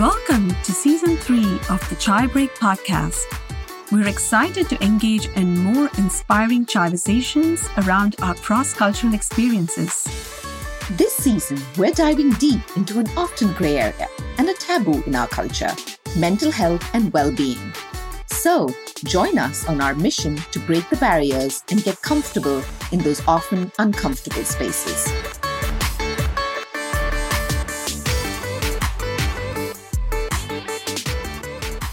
Welcome to season three of the Chai Break podcast. We're excited to engage in more inspiring conversations around our cross cultural experiences. This season, we're diving deep into an often grey area and a taboo in our culture mental health and well being. So, join us on our mission to break the barriers and get comfortable in those often uncomfortable spaces.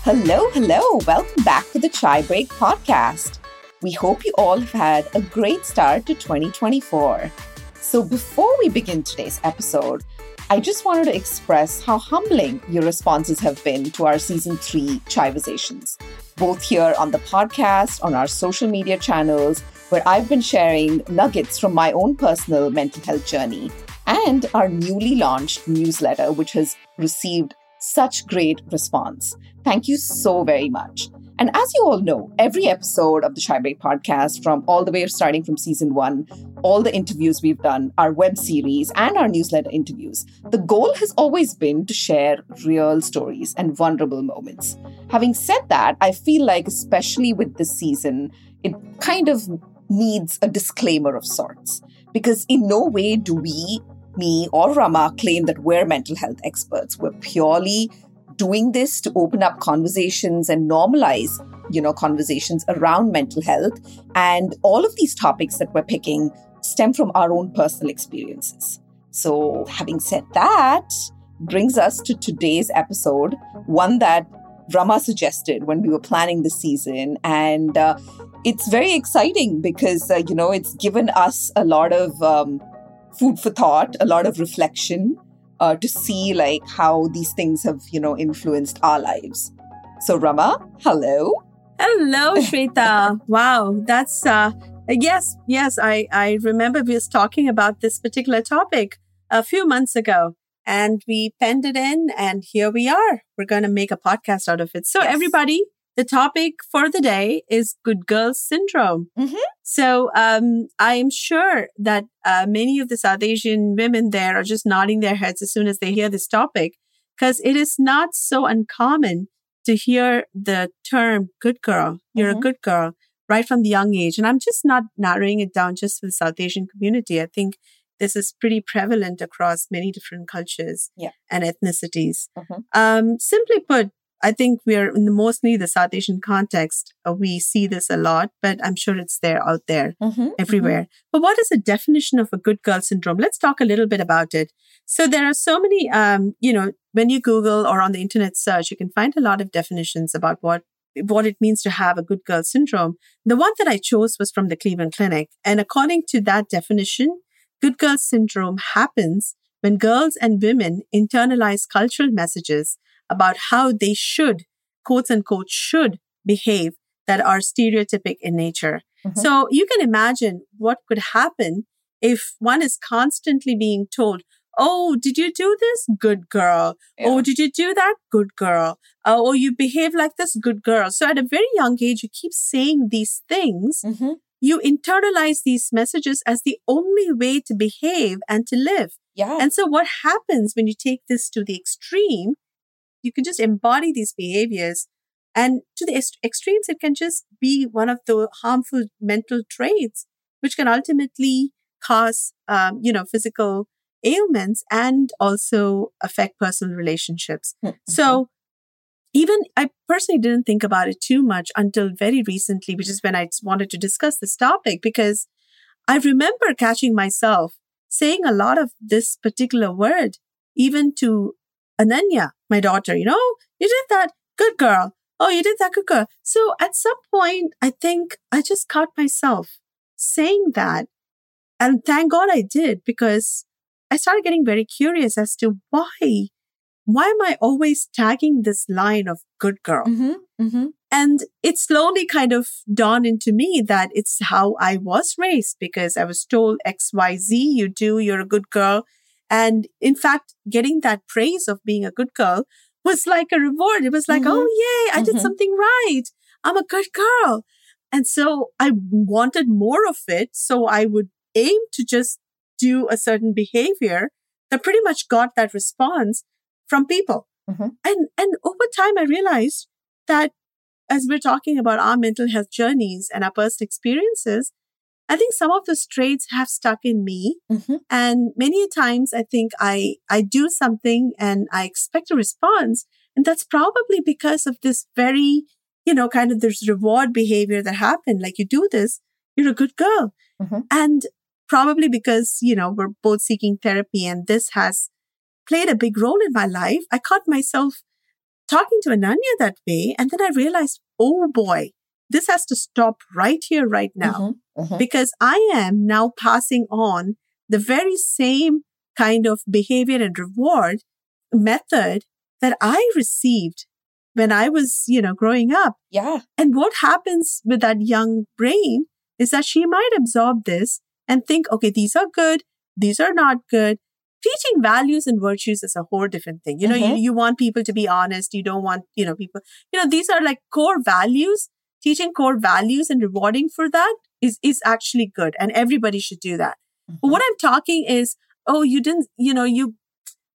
Hello, hello. Welcome back to the Chai Break podcast. We hope you all have had a great start to 2024. So, before we begin today's episode, I just wanted to express how humbling your responses have been to our season three Chaiversations, both here on the podcast, on our social media channels, where I've been sharing nuggets from my own personal mental health journey, and our newly launched newsletter, which has received such great response. Thank you so very much. And as you all know, every episode of the Chai Break podcast, from all the way starting from season one, all the interviews we've done, our web series, and our newsletter interviews, the goal has always been to share real stories and vulnerable moments. Having said that, I feel like, especially with this season, it kind of needs a disclaimer of sorts. Because in no way do we, me, or Rema claim that we're mental health experts. We're purely doing this to open up conversations and normalize you know conversations around mental health. And all of these topics that we're picking stem from our own personal experiences. So having said that brings us to today's episode one that Rema suggested when we were planning the season. And uh, it's very exciting because uh, you know it's given us a lot of um, food for thought a lot of reflection uh, to see like how these things have you know influenced our lives. So Rema hello. Hello Shwetha. Wow that's uh yes yes i i remember we was talking about this particular topic a few months ago and we penned it in and here we are. We're going to make a podcast out of it. So yes. everybody the topic for the day is good girl syndrome. Mm-hmm. So um, I'm sure that uh, many of the South Asian women there are just nodding their heads as soon as they hear this topic, because it is not so uncommon to hear the term good girl. You're mm-hmm. a good girl right from the young age. And I'm just not narrowing it down just for the South Asian community. I think this is pretty prevalent across many different cultures yeah. and ethnicities. Mm-hmm. Um, simply put, I think we're in the mostly the South Asian context. Uh, we see this a lot, but I'm sure it's there out there mm-hmm, mm-hmm. everywhere. Mm-hmm. But what is the definition of a good girl syndrome? Let's talk a little bit about it. So there are so many, um, you know, when you Google or on the internet search, you can find a lot of definitions about what what it means to have a good girl syndrome. The one that I chose was from the Cleveland Clinic. And according to that definition, good girl syndrome happens when girls and women internalize cultural messages about how they should, quotes unquote, should behave that are stereotypic in nature. Mm-hmm. So you can imagine what could happen if one is constantly being told, Oh, did you do this? Good girl. Yeah. Oh, did you do that? Good girl. Oh, you behave like this? Good girl. So at a very young age, you keep saying these things. Mm-hmm. You internalize these messages as the only way to behave and to live. Yeah. And so what happens when you take this to the extreme you can just embody these behaviors. And to the extremes, it can just be one of the harmful mental traits, which can ultimately cause, um, you know, physical ailments and also affect personal relationships. Mm-hmm. So even I personally didn't think about it too much until very recently, which is when I wanted to discuss this topic because I remember catching myself saying a lot of this particular word, even to Ananya, my daughter, you know, you did that. Good girl. Oh, you did that. Good girl. So at some point, I think I just caught myself saying that. And thank God I did because I started getting very curious as to why, why am I always tagging this line of good girl? Mm-hmm, mm-hmm. And it slowly kind of dawned into me that it's how I was raised because I was told X, Y, Z, you do, you're a good girl. And in fact, getting that praise of being a good girl was like a reward. It was like, mm-hmm. oh, yay, I mm-hmm. did something right. I'm a good girl. And so I wanted more of it. So I would aim to just do a certain behavior that pretty much got that response from people. Mm-hmm. And and over time I realized that as we're talking about our mental health journeys and our personal experiences, I think some of those traits have stuck in me. Mm-hmm. And many times I think I, I do something and I expect a response. And that's probably because of this very, you know, kind of this reward behavior that happened. Like you do this, you're a good girl. Mm-hmm. And probably because, you know, we're both seeking therapy and this has played a big role in my life. I caught myself talking to Ananya that way. And then I realized, oh boy, this has to stop right here, right now, mm-hmm, mm-hmm. because I am now passing on the very same kind of behavior and reward method that I received when I was, you know, growing up. Yeah. And what happens with that young brain is that she might absorb this and think, okay, these are good. These are not good. Teaching values and virtues is a whole different thing. You know, mm-hmm. you, you want people to be honest. You don't want, you know, people, you know, these are like core values teaching core values and rewarding for that is, is actually good. And everybody should do that. Mm-hmm. But what I'm talking is, oh, you didn't, you know, you,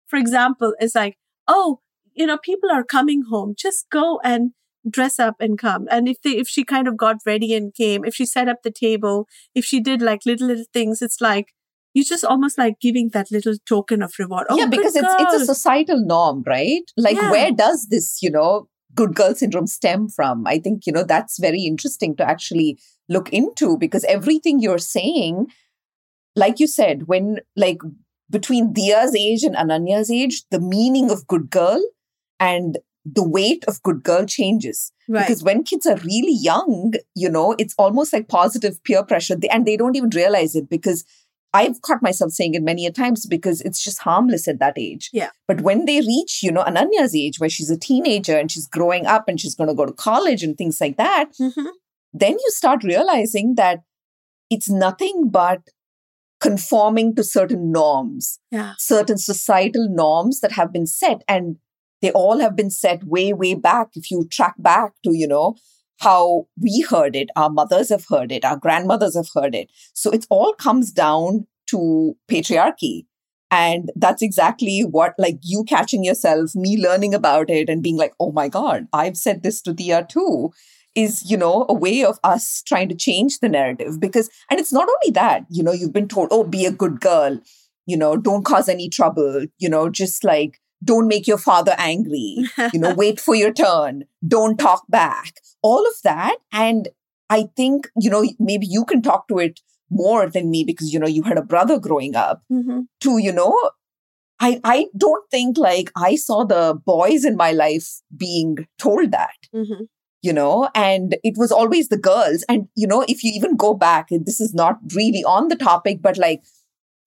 for example, it's like, oh, you know, people are coming home. Just go and dress up and come. And if they, if she kind of got ready and came, if she set up the table, if she did like little, little things, it's like, you're just almost like giving that little token of reward. Oh, yeah, because it's it's a societal norm, right? Like yeah. where does this, you know, good girl syndrome stem from? I think, you know, that's very interesting to actually look into because everything you're saying, like you said, when like between Diya's age and Ananya's age, the meaning of good girl and the weight of good girl changes. Right. Because when kids are really young, you know, it's almost like positive peer pressure and they don't even realize it because I've caught myself saying it many a times because it's just harmless at that age. Yeah. But when they reach, you know, Ananya's age, where she's a teenager and she's growing up and she's going to go to college and things like that, mm-hmm. then you start realizing that it's nothing but conforming to certain norms, yeah. certain societal norms that have been set. And they all have been set way, way back. If you track back to, you know, how we heard it, our mothers have heard it, our grandmothers have heard it. So it all comes down to patriarchy. And that's exactly what, like you catching yourself, me learning about it and being like, oh my God, I've said this to Diya too, is, you know, a way of us trying to change the narrative. Because, and it's not only that, you know, you've been told, oh, be a good girl, you know, don't cause any trouble, you know, just like, don't make your father angry, you know, wait for your turn, don't talk back all of that. And I think, you know, maybe you can talk to it more than me because, you know, you had a brother growing up mm-hmm. to, you know, I, I don't think like I saw the boys in my life being told that. Mm-hmm. You know, and it was always the girls. And, you know, if you even go back, this is not really on the topic, but like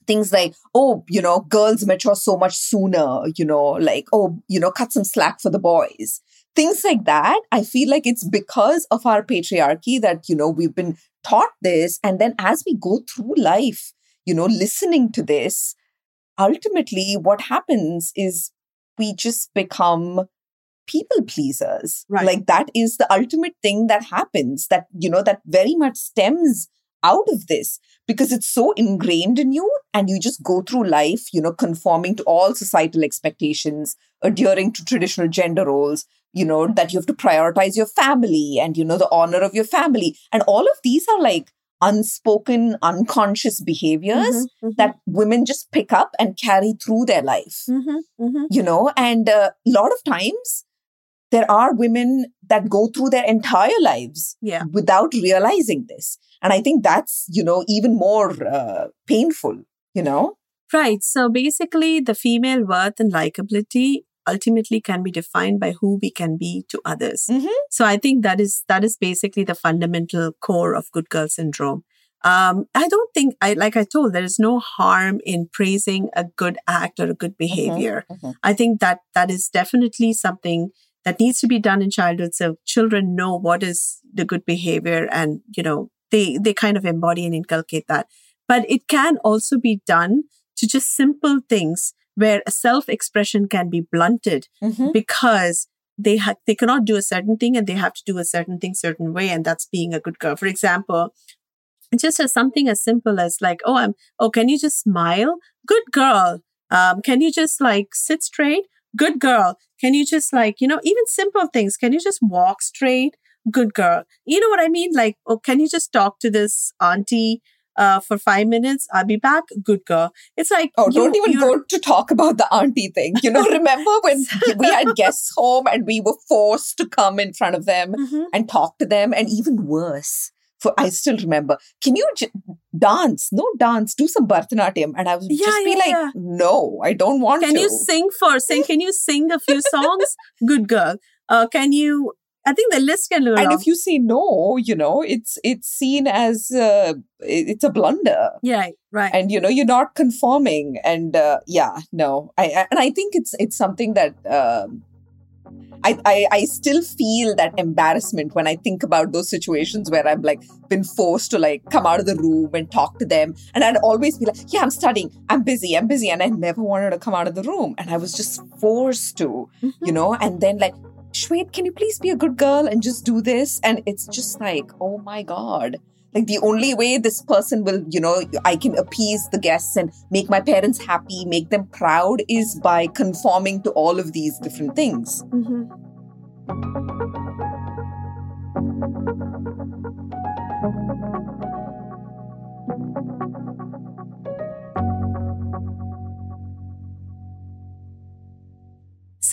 things like, oh, you know, girls mature so much sooner, you know, like, oh, you know, cut some slack for the boys things like that i feel like it's because of our patriarchy that you know we've been taught this and then as we go through life you know listening to this ultimately what happens is we just become people pleasers right. like that is the ultimate thing that happens that you know that very much stems out of this because it's so ingrained in you and you just go through life you know conforming to all societal expectations adhering to traditional gender roles you know, that you have to prioritize your family and, you know, the honor of your family. And all of these are like unspoken, unconscious behaviors mm-hmm, mm-hmm. that women just pick up and carry through their life, mm-hmm, mm-hmm. you know, and a uh, lot of times there are women that go through their entire lives yeah. without realizing this. And I think that's, you know, even more uh, painful, you know? Right. So basically, the female worth and likability ultimately can be defined by who we can be to others. Mm-hmm. So I think that is that is basically the fundamental core of good girl syndrome. Um, I don't think I like I told there is no harm in praising a good act or a good mm-hmm. behavior. Mm-hmm. I think that that is definitely something that needs to be done in childhood so children know what is the good behavior and you know they they kind of embody and inculcate that. But it can also be done to just simple things where self expression can be blunted mm-hmm. because they ha- they cannot do a certain thing and they have to do a certain thing certain way and that's being a good girl for example just as something as simple as like oh i'm oh can you just smile good girl um, can you just like sit straight good girl. Can you just like, you know, even simple things. Can you just walk straight? Good girl. You know what I mean? Like, oh, can you just talk to this auntie uh, for five minutes? I'll be back. Good girl. It's like, oh, you- don't even go to talk about the auntie thing. You know, remember when we had guests home and we were forced to come in front of them Mhm. and talk to them, and even worse. For I still remember. Can you j- dance? No dance. Do some Bharatanatyam, and I was Yeah, just be yeah, like, yeah. no, I don't want Can to. you sing for sing? Can you sing a few songs? Good girl. Uh, can you? I think the list can go and if you say no, you know, it's it's seen as uh, it's a blunder. yeah, right. and you know you're not conforming and uh, yeah no. I, I and i think it's it's something that um, I, I I still feel that embarrassment when I think about those situations where I'm like been forced to like come out of the room and talk to them. And I'd always be like yeah I'm studying. I'm busy. I'm busy. And I never wanted to come out of the room. And I was just forced to you know? And then like Shwet can you please be a good girl and just do this? And it's just like oh my god. Like the only way this person will you know i can appease the guests and make my parents happy make them proud is by conforming to all of these different things. Mhm.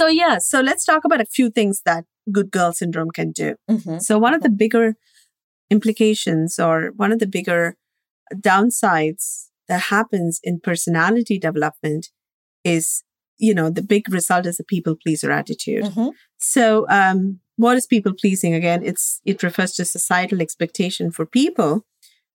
So yeah, so let's talk about a few things that good girl syndrome can do. So one of the bigger implications or one of the bigger downsides that happens in personality development is, you know, the big result is a people pleaser attitude. Mhm. So, um, what is people pleasing? Again, it's it refers to societal expectation for people,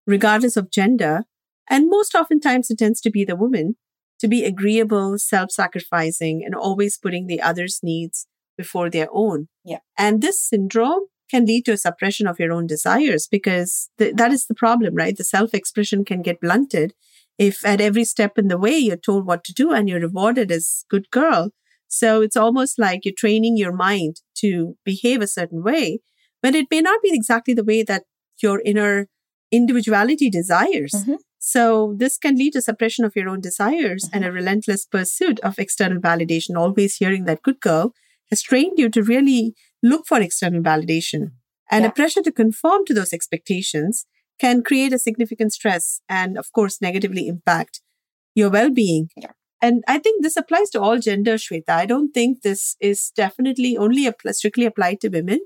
regardless of gender, and most oftentimes it tends to be the woman to be agreeable, self-sacrificing, and always putting the other's needs before their own. Yeah. and this syndrome can lead to a suppression of your own desires because th- that is the problem, right? The self-expression can get blunted if at every step in the way you're told what to do and you're rewarded as good girl. So it's almost like you're training your mind to behave a certain way, but it may not be exactly the way that your inner individuality desires. Mhm. So this can lead to suppression of your own desires and a mm-hmm. relentless pursuit of external validation, always hearing that good girl has trained you to really look for external validation. And Yeah. a pressure to conform to those expectations can create a significant stress and, of course, negatively impact your well being. Yeah. And I think this applies to all genders, Shwetha. I don't think this is definitely only strictly applied to women,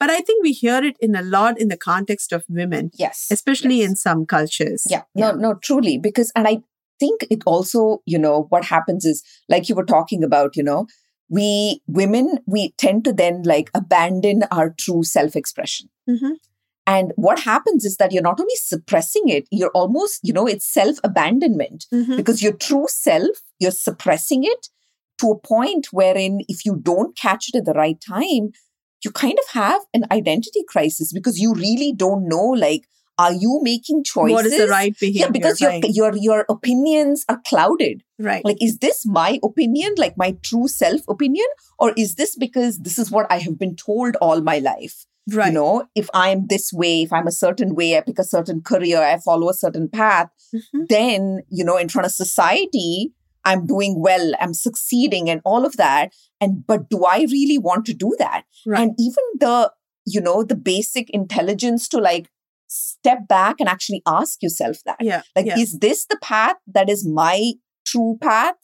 but I think we hear it in a lot in the context of women, yes especially yes. in some cultures. yeah no no truly because and i think it also you know what happens is like you were talking about you know we women we tend to then like abandon our true self expression Mhm. and what happens is that you're not only suppressing it you're almost you know it's self abandonment Mhm. because your true self you're suppressing it to a point wherein if you don't catch it at the right time you kind of have an identity crisis because you really don't know like are you making choices What is the right behavior? yeah because right. your your your opinions are clouded right. like is this my opinion like my true self opinion or is this because this is what i have been told all my life right. you know if i'm this way if i'm a certain way i pick a certain career i follow a certain path Mhm. then you know in front of society i'm doing well i'm succeeding and all of that and but do i really want to do that Right. and even the you know the basic intelligence to like step back and actually ask yourself that yeah. like yeah. is this the path that is my true path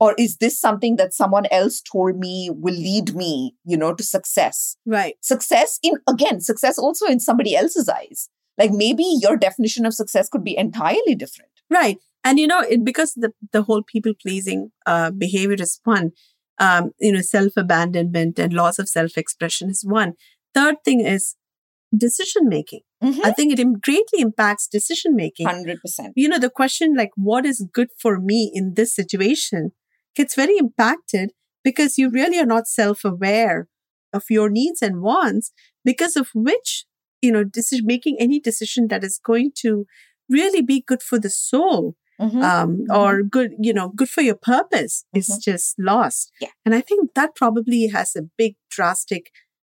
or is this something that someone else told me will lead me you know to success right. success in again success also in somebody else's eyes like maybe your definition of success could be entirely different Right. And you know, it because the the whole people pleasing uh, behavior is one. Um, you know, self abandonment and loss of self expression is one. Third thing is decision making. I think it greatly impacts decision making. 100% You know, the question like, what is good for me in this situation gets very impacted because you really are not self aware of your needs and wants, because of which, you know, decision making any decision that is going to really be good for the soul Mhm. um, or good, you know, good for your purpose is Mhm. just lost. Yeah. And I think that probably has a big, drastic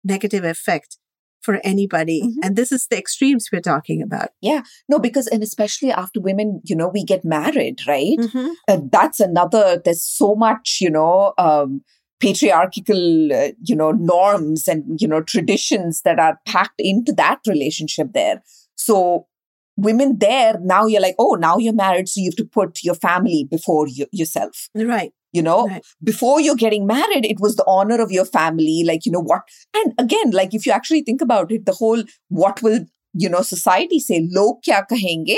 negative effect for anybody. Mhm. And this is the extremes we're talking about. Yeah. No because and especially after women you know we get married right Mm-hmm. uh, that's another there's so much you know um patriarchal, uh, you know, norms and, you know, traditions that are packed into that relationship there. So women there, now you're like, oh, now you're married. So you have to put your family before you, yourself. Right. You know, Right. before you're getting married, it was the honor of your family. Like, you know, what, and again, like if you actually think about it, the whole what will, you know, society say, log kya kahenge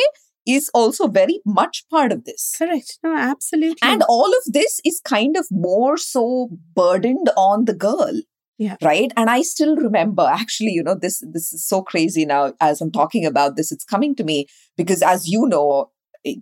is also very much part of this. Correct. No, absolutely. And all of this is kind of more so burdened on the girl. Yeah. Right. And I still remember actually, you know, this this is so crazy now as I'm talking about this, it's coming to me because as you know,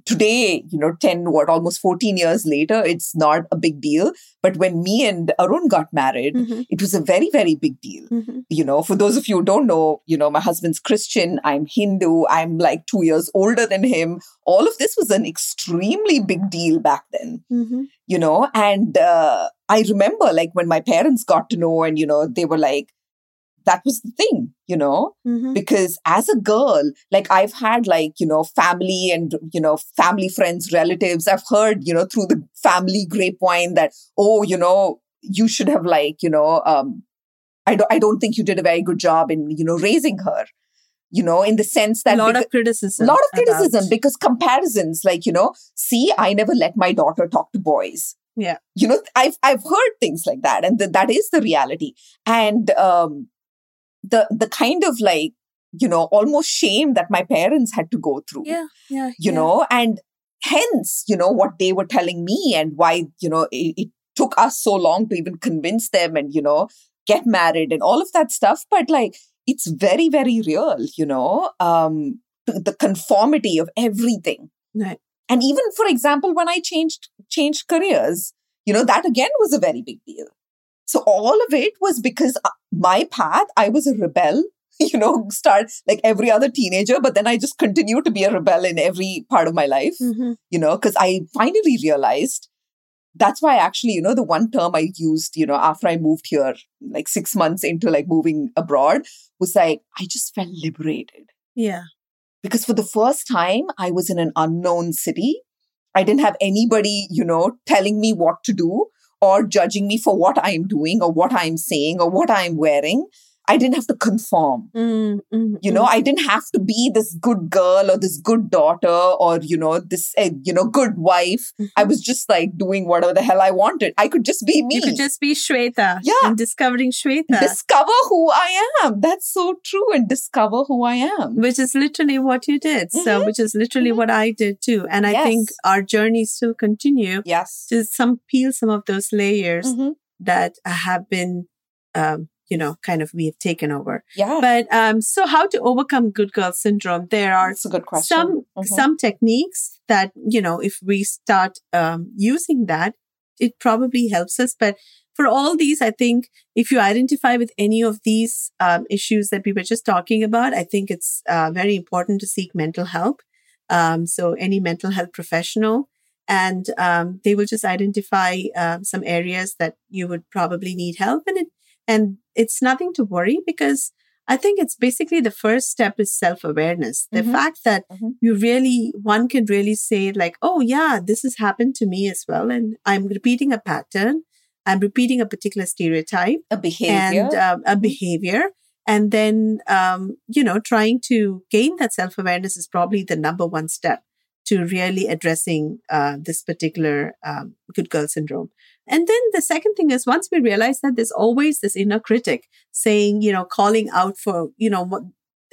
today, you know, 10, what almost 14 years later, it's not a big deal. But when me and Arun got married, Mhm, it was a very, very big deal mhm. you know, for those of you who don't know, you know, my husband's Christian, I'm Hindu, I'm like two years older than him. All of this was an extremely big deal back then, Mhm. you know, and uh, I remember like when my parents got to know and, you know, they were like, that was the thing, you know, Mhm. because as a girl, like I've had like, you know, family and, you know, family friends, relatives, I've heard, you know, through the family grapevine that, oh, you know, you should have like, you know, um, I don't, I don't think you did a very good job in, you know, raising her, you know, in the sense that A lot beca- of criticism. A lot of about- criticism because comparisons, like, you know, see, I never let my daughter talk to boys. Yeah. You know, I've, I've heard things like that and th- that is the reality. And, um, the, the kind of like, you know, almost shame that my parents had to go through Yeah. Yeah. you yeah. know and hence you know what they were telling me and why you know it, it took us so long to even convince them and you know get married and all of that stuff but like it's very very real you know um the conformity of everything Right. and even for example when i changed changed careers you know that again was a very big deal so all of it was because uh, my path i was a rebel you know start like every other teenager but then i just continued to be a rebel in every part of my life Mhm. you know because i finally realized that's why actually you know the one term i used you know after i moved here like 6 months into like moving abroad was like i just felt liberated Yeah. because for the first time I was in an unknown city. I didn't have anybody, you know, telling me what to do or judging me for what I'm doing or what I'm saying or what I'm wearing. I didn't have to conform. Mm, mm, You know, mm. I didn't have to be this good girl or this good daughter or, you know, this, uh, you know, good wife. I was just like doing whatever the hell I wanted. I could just be me. You could just be Shwetha. Yeah. And discovering Shwetha, discover who I am. That's so true. And discover who I am. which is literally what you did. So, Mhm. which is literally Mhm. what I did too. And I think our journeys still continue Yes. to some peel some of those layers Mhm. that have been, um, you know, kind of we have taken over. Yeah. But um, so how to overcome good girl syndrome? There are That's a good question. some Mhm. some techniques that you know if we start um, using that it probably helps us but for all these i think if you identify with any of these um, issues that we were just talking about i think it's uh, very important to seek mental help um, so any mental health professional and um, they will just identify um, some areas that you would probably need help and it and it's nothing to worry because I think it's basically the first step is self awareness. The Mhm. fact that Mhm. you really, one can really say, like, oh, yeah, this has happened to me as well. And I'm repeating a pattern. I'm repeating a particular stereotype a behavior. and um, a Mhm. behavior. And then, um, you know, trying to gain that self awareness is probably the number one step to really addressing uh, this particular um, good girl syndrome. And then the second thing is once we realize that there's always this inner critic saying, you know, calling out for, you know, what,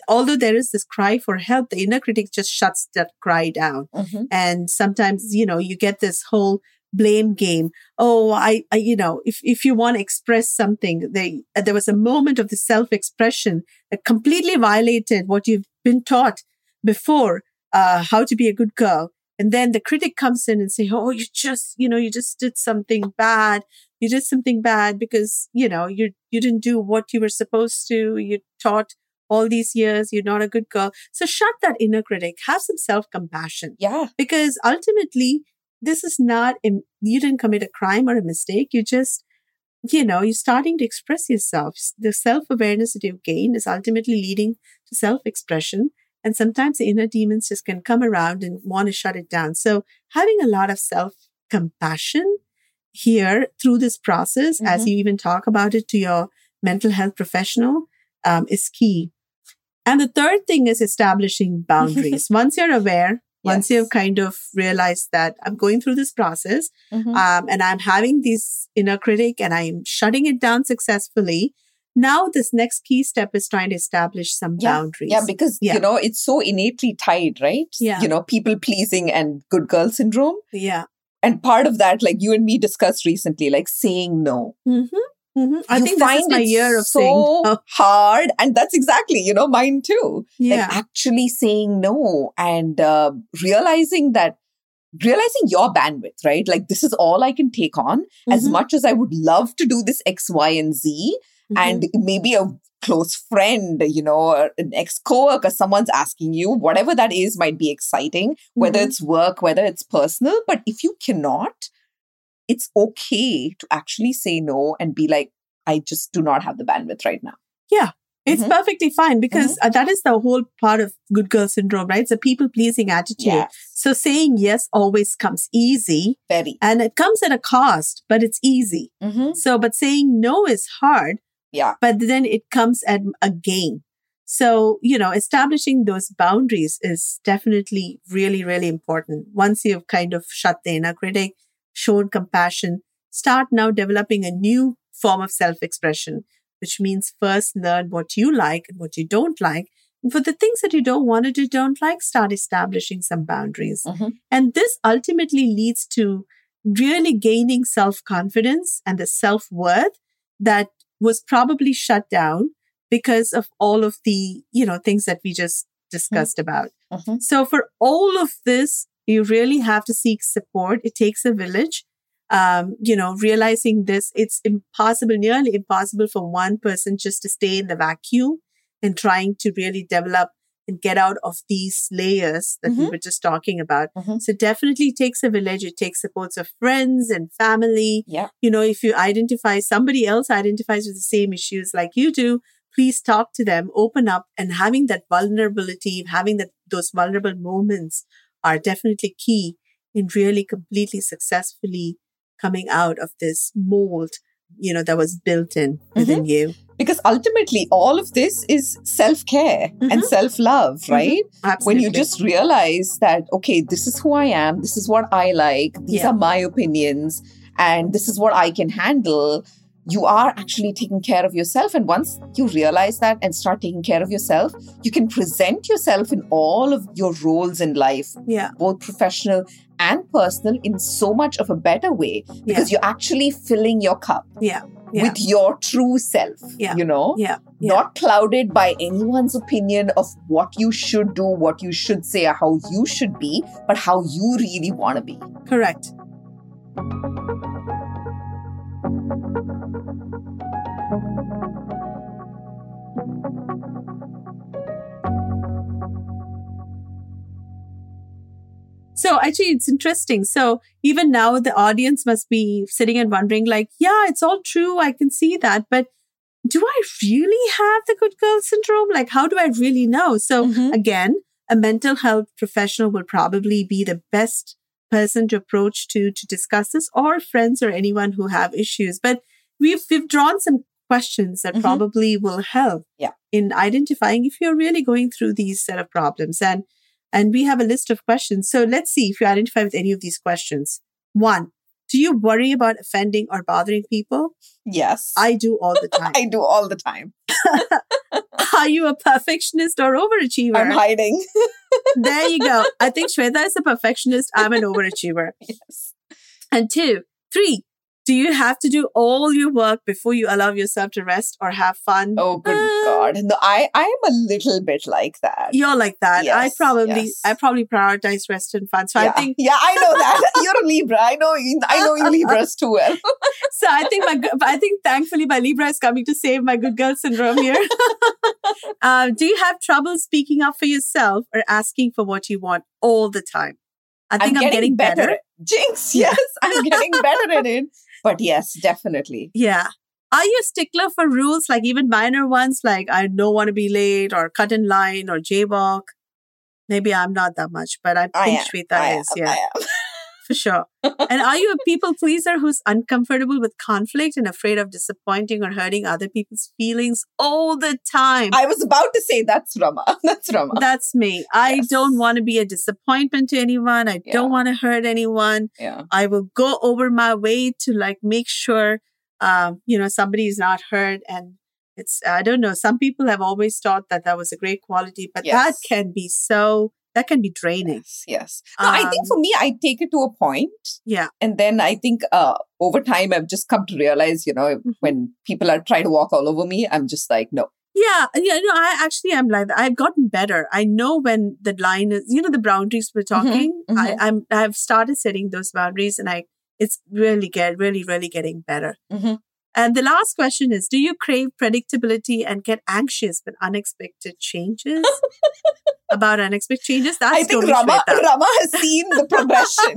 although there is this cry for help, the inner critic just shuts that cry down. Mhm. And sometimes, you know, you get this whole blame game. Oh, I, I you know, if, if you want to express something, they, uh, there was a moment of the self expression that completely violated what you've been taught before, uh, how to be a good girl. And then the critic comes in and say, Oh, you just, you know, you just did something bad. You did something bad because, you know, you, you didn't do what you were supposed to. You taught all these years. You're not a good girl. So shut that inner critic. Have some self compassion Yeah. because ultimately this is not im- you didn't commit a crime or a mistake you just you know you're starting to express yourself the self-awareness that you've gained is ultimately leading to self-expression and sometimes the inner demons just can come around and want to shut it down so having a lot of self-compassion here through this process, as Mhm. you even talk about it to your mental health professional, um, is key. And the third thing is establishing boundaries. once you're aware, once Yes. you've kind of realized that I'm going through this process Mhm. um, and I'm having this inner critic and I'm shutting it down successfully. Now, this next key step is trying to establish some boundaries. Yeah, because Yeah. you know it's so innately tied, right? Yeah. You know, people pleasing and good girl syndrome. yeah. And part of that, like you and me discussed recently, like saying no. Mm-hmm. Mm-hmm. I you think this is find my year of so saying, oh, hard, and that's exactly you know mine too. yeah, Like actually saying no and uh, realizing that realizing your bandwidth, right? Like this is all I can take on. As Mhm. much as I would love to do this X, Y, and Z, Mhm. and maybe a close friend, you know, an ex coworker, someone's asking you, whatever that is, might be exciting, whether Mhm. it's work, whether it's personal. But if you cannot, it's okay to actually say no and be like, I just do not have the bandwidth right now. Yeah. It's Mhm. perfectly fine because uh, that is the whole part of good girl syndrome, right? It's a people pleasing attitude. Yeah, So saying yes always comes easy very. and it comes at a cost, but it's easy. Mhm. So, but saying no is hard, Yeah. but then it comes at a gain. So, you know, establishing those boundaries is definitely really, really important. Once you've kind of shut the inner critic, shown compassion, start now developing a new form of self expression, which means first learn what you like and what you don't like. And for the things that you don't want to do, don't like, start establishing some boundaries. Mhm. And this ultimately leads to really gaining self confidence and the self worth that was probably shut down because of all of the, you know, things that we just discussed about. Mhm. So for all of this, you really have to seek support. It takes a village. Um, you know, realizing this, it's impossible, nearly impossible for one person just to stay in the vacuum and trying to really develop and get out of these layers that we Mhm. were just talking about. Mhm. So definitely takes a village. It takes supports of friends and family. Yeah. You know, if you identify somebody else identifies with the same issues like you do, please talk to them, open up and having that vulnerability, having that those vulnerable moments are definitely key in really completely successfully coming out of this mold, you know, that was built in within you. Because ultimately, all of this is self care and Mhm. self love, right? Absolutely. When you just realize that, okay, this is who I am, this is what I like, these Yeah. are my opinions, and this is what I can handle, you are actually taking care of yourself. And once you realize that and start taking care of yourself, you can present yourself in all of your roles in life, yeah, both professional and personal, in so much of a better way because you're actually filling your cup yeah, yeah, with your true self, Yeah. you know? yeah, yeah. Not clouded by anyone's opinion of what you should do, what you should say, or how you should be, but how you really want to be. correct. So actually, it's interesting. So even now, the audience must be sitting and wondering, like, yeah, it's all true. I can see that, but do I really have the good girl syndrome? Like, how do I really know? So Mhm. again, a mental health professional will probably be the best person to approach to to discuss this, or friends or anyone who have issues. But we've we've drawn some questions that Mhm. probably will help Yeah. in identifying if you're really going through these set of problems. And and we have a list of questions. So let's see if you identify with any of these questions. One, do you worry about offending or bothering people? Yes. I do all the time. I do all the time. Are you a perfectionist or overachiever? I'm hiding. there you go. I think Shwetha is a perfectionist. I'm an overachiever. yes. And two, three, do you have to do all your work before you allow yourself to rest or have fun? Oh, good Uh, God. No, I, I am a little bit like that. You're like that. I probably, yes. I probably prioritize rest and fun. So yeah. I think, yeah, I know that. You're a Libra. I know you, I know you Libras too well. so I think my, I think thankfully my Libra is coming to save my good girl syndrome here. uh, do you have trouble speaking up for yourself or asking for what you want all the time? I think I'm, getting, better. at- Jinx, yes, I'm getting better at it. But yes, definitely. Yeah. Are you a stickler for rules, like even minor ones, like I don't want to be late or cut in line or jaywalk? Maybe I'm not that much, but I I think am. Shwetha I is. am, Yeah. For sure. and are you a people pleaser who's uncomfortable with conflict and afraid of disappointing or hurting other people's feelings all the time? I was about to say that's Rema. That's Rema. That's me. I Yes. don't want to be a disappointment to anyone. I Yeah. don't want to hurt anyone. yeah. I will go over my way to like make sure, um, you know, somebody is not hurt. And it's, I don't know, some people have always thought that that was a great quality, but that can be so, that can be draining. Yes. Yes. No, I think Um, for me, I take it to a point, Yeah. and then I think uh, over time I've just come to realize, you know, Mhm. when people are trying to walk all over me, I'm just like, no. Yeah, yeah, no, I actually am like that. I've gotten better. I know when the line is, you know, the boundaries we're talking. mhm. I, I'm, I've started setting those boundaries, and I, it's really get, really, really getting better. Mhm. And the last question is: Do you crave predictability and get anxious when unexpected changes? About unexpected changes, that's I think Rema, Shwetha. Rema has seen the progression.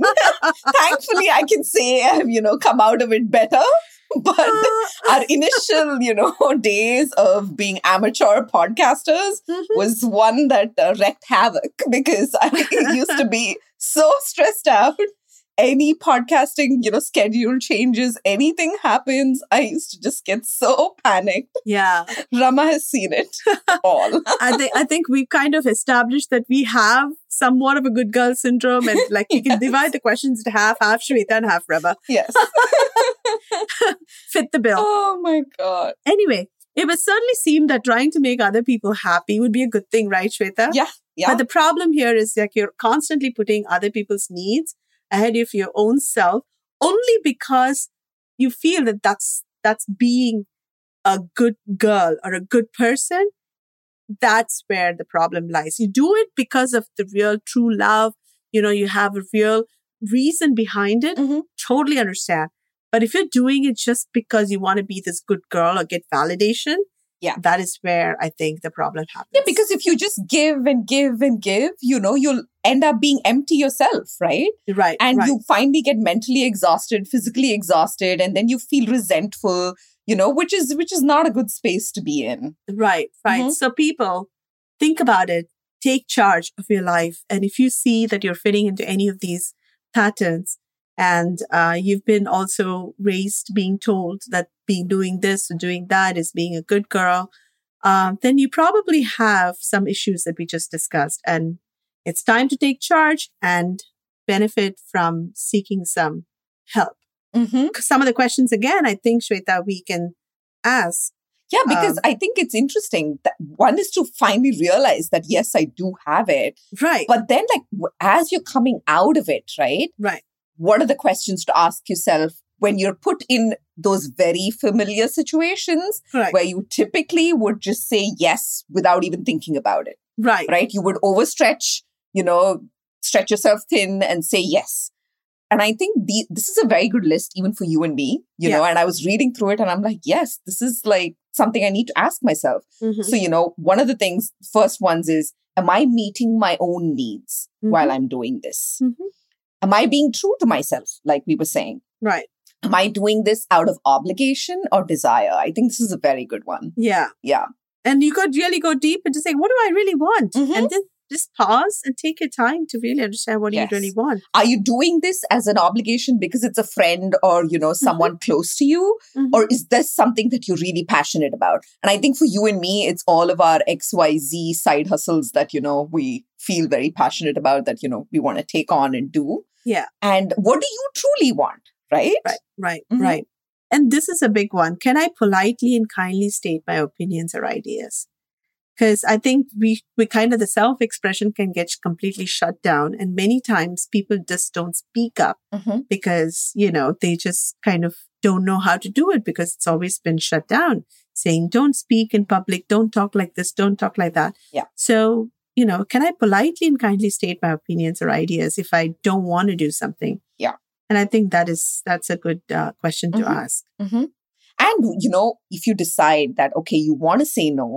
Thankfully, I can say I've, you know, come out of it better. But Uh, our initial, you know, days of being amateur podcasters mhm. was one that uh, wreaked havoc because I used to be so stressed out. Any podcasting, you know, schedule changes, anything happens, I used to just get so panicked. Yeah, Rema has seen it all. I think I think we kind of established that we have somewhat of a good girl syndrome, and like you can Yes. divide the questions into half, half Shwetha and half Rema. yes. Fit the bill. Oh my God. Anyway, it would certainly seem that trying to make other people happy would be a good thing, right, Shwetha? Yeah. Yeah. But the problem here is like you're constantly putting other people's needs ahead of your own self only because you feel that that's that's being a good girl or a good person. That's where the problem lies. You do it because of the real true love. You know, you have a real reason behind it. Mhm. Totally understand. But if you're doing it just because you want to be this good girl or get validation, Yeah. that is where I think the problem happens. Yeah, because if you just give and give and give, you know, you'll end up being empty yourself, right? right, And right. you finally get mentally exhausted, physically exhausted, and then you feel resentful, you know, which is which is not a good space to be in. Right, right. Mhm. So people think about it, take charge of your life. And if you see that you're fitting into any of these patterns and uh, you've been also raised being told that being doing this or doing that is being a good girl, um, then you probably have some issues that we just discussed. And it's time to take charge and benefit from seeking some help. Mm-hmm. Some of the questions, again, I think, Shwetha, we can ask. Yeah, because Um, I think it's interesting that one is to finally realize that yes, I do have it, Right, but then like as you're coming out of it, right? right. What are the questions to ask yourself when you're put in those very familiar situations Correct. where you typically would just say yes without even thinking about it? Right. right? You would overstretch, you know, stretch yourself thin and say yes. And I think the, this is a very good list, even for you and me, you know. And I was reading through it and I'm like, yes, this is like something I need to ask myself. Mhm. So, you know, one of the things, first ones is, am I meeting my own needs while Mhm. I'm doing this? Mhm. Am I being true to myself, like we were saying? Right. Am I doing this out of obligation or desire? I think this is a very good one. Yeah. Yeah. And you could really go deep into saying, what do I really want? Mhm. And then just pause and take your time to really understand what Yes. you really want. Are you doing this as an obligation because it's a friend or, you know, someone close to you? Mhm. or is this something that you're really passionate about and i think for you and me it's all of our xyz side hustles that you know we feel very passionate about that you know we want to take on and do Yeah. and what do you truly want right Right, right, Mhm. right. And this is a big one. Can I politely and kindly state my opinions or ideas? Because I think we, we kind of the self expression can get completely shut down. And many times people just don't speak up Mhm. because, you know, they just kind of don't know how to do it because it's always been shut down, saying, don't speak in public, don't talk like this, don't talk like that. Yeah. So, you know, can I politely and kindly state my opinions or ideas if I don't want to do something? Yeah. And I think that is, that's a good uh, question to Mhm. ask. and you know if you decide that okay you want to say no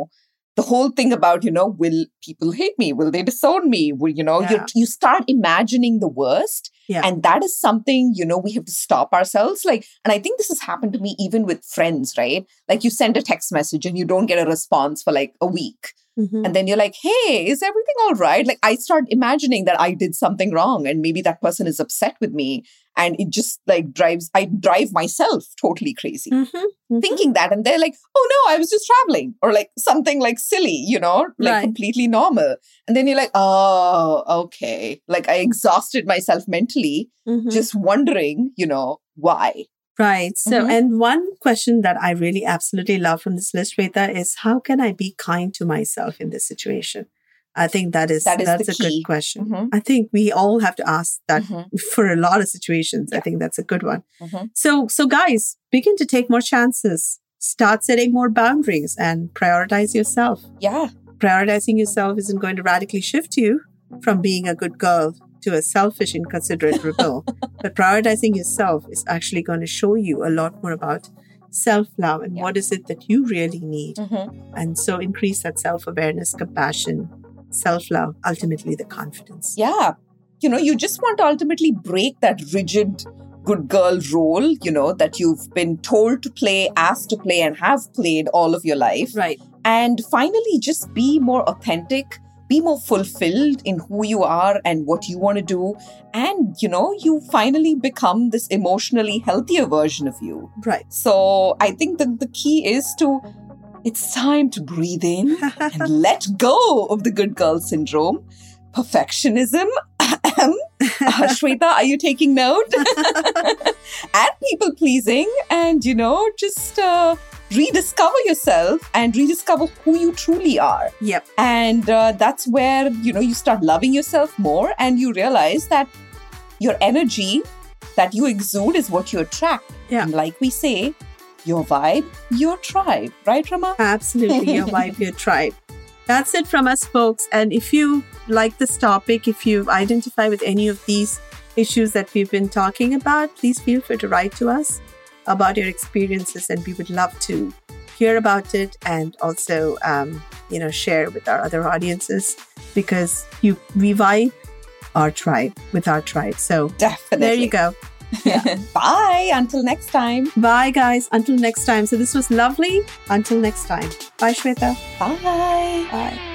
the whole thing about you know will people hate me will they disown me will you know you you start imagining the worst Yeah. and that is something you know we have to stop ourselves like and i think this has happened to me even with friends right like you send a text message and you don't get a response for like a week Mm-hmm. And then you're like, hey, is everything all right? Like, I start imagining that I did something wrong and maybe that person is upset with me. And it just like drives, I drive myself totally crazy mm-hmm. Mm-hmm. thinking that. And they're like, oh no, I was just traveling or like something like silly, you know, like right. completely normal. And then you're like, oh, okay. Like, I exhausted myself mentally mm-hmm. just wondering, you know, why. Right. So, mm-hmm. and one question that I really absolutely love from this list, Shwetha, is how can I be kind to myself in this situation? I think that is, that is that's a good question. Mm-hmm. I think we all have to ask that mm-hmm. for a lot of situations. Yeah. I think that's a good one. Mm-hmm. So, so guys, begin to take more chances. Start setting more boundaries and prioritize yourself. Yeah. Prioritizing yourself isn't going to radically shift you from being a good girl to a selfish, inconsiderate rebel. but prioritizing yourself is actually going to show you a lot more about self love and yeah. what is it that you really need. Mm-hmm. And so increase that self awareness, compassion, self love, ultimately the confidence. Yeah. You know, you just want to ultimately break that rigid good girl role, you know, that you've been told to play, asked to play, and have played all of your life. Right. And finally, just be more authentic be more fulfilled in who you are and what you want to do. And, you know, you finally become this emotionally healthier version of you. Right. So I think that the key is to, it's time to breathe in and let go of the good girl syndrome. Perfectionism. uh, Shwetha, are you taking note? and people pleasing and, you know, just, uh, rediscover yourself and rediscover who you truly are. Yep. And uh, that's where, you know, you start loving yourself more and you realize that your energy that you exude is what you attract. Yeah. And like we say, your vibe, your tribe. Right, Rema? Absolutely. Your vibe, your tribe. That's it from us, folks. And if you like this topic, if you identify with any of these issues that we've been talking about, please feel free to write to us about your experiences, and we would love to hear about it and also, um, you know, share with our other audiences because you we vibe our tribe with our tribe. So definitely, there you go. Yeah. Bye. Until next time. Bye, guys. Until next time. So this was lovely. Until next time. Bye, Shwetha. Bye. Bye.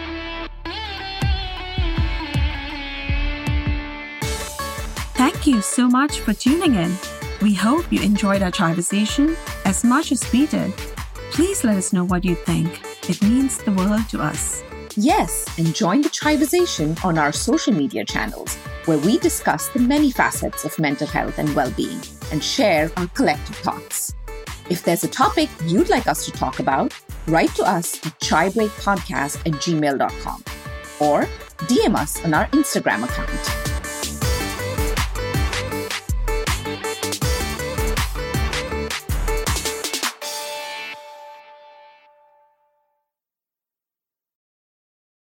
Thank you so much for tuning in. We hope you enjoyed our conversation as much as we did. Please let us know what you think. It means the world to us. Yes, and join the Tribization on our social media channels, where we discuss the many facets of mental health and well being and share our collective thoughts. If there's a topic you'd like us to talk about, write to us at chybreakpodcast at gmail.com or DM us on our Instagram account.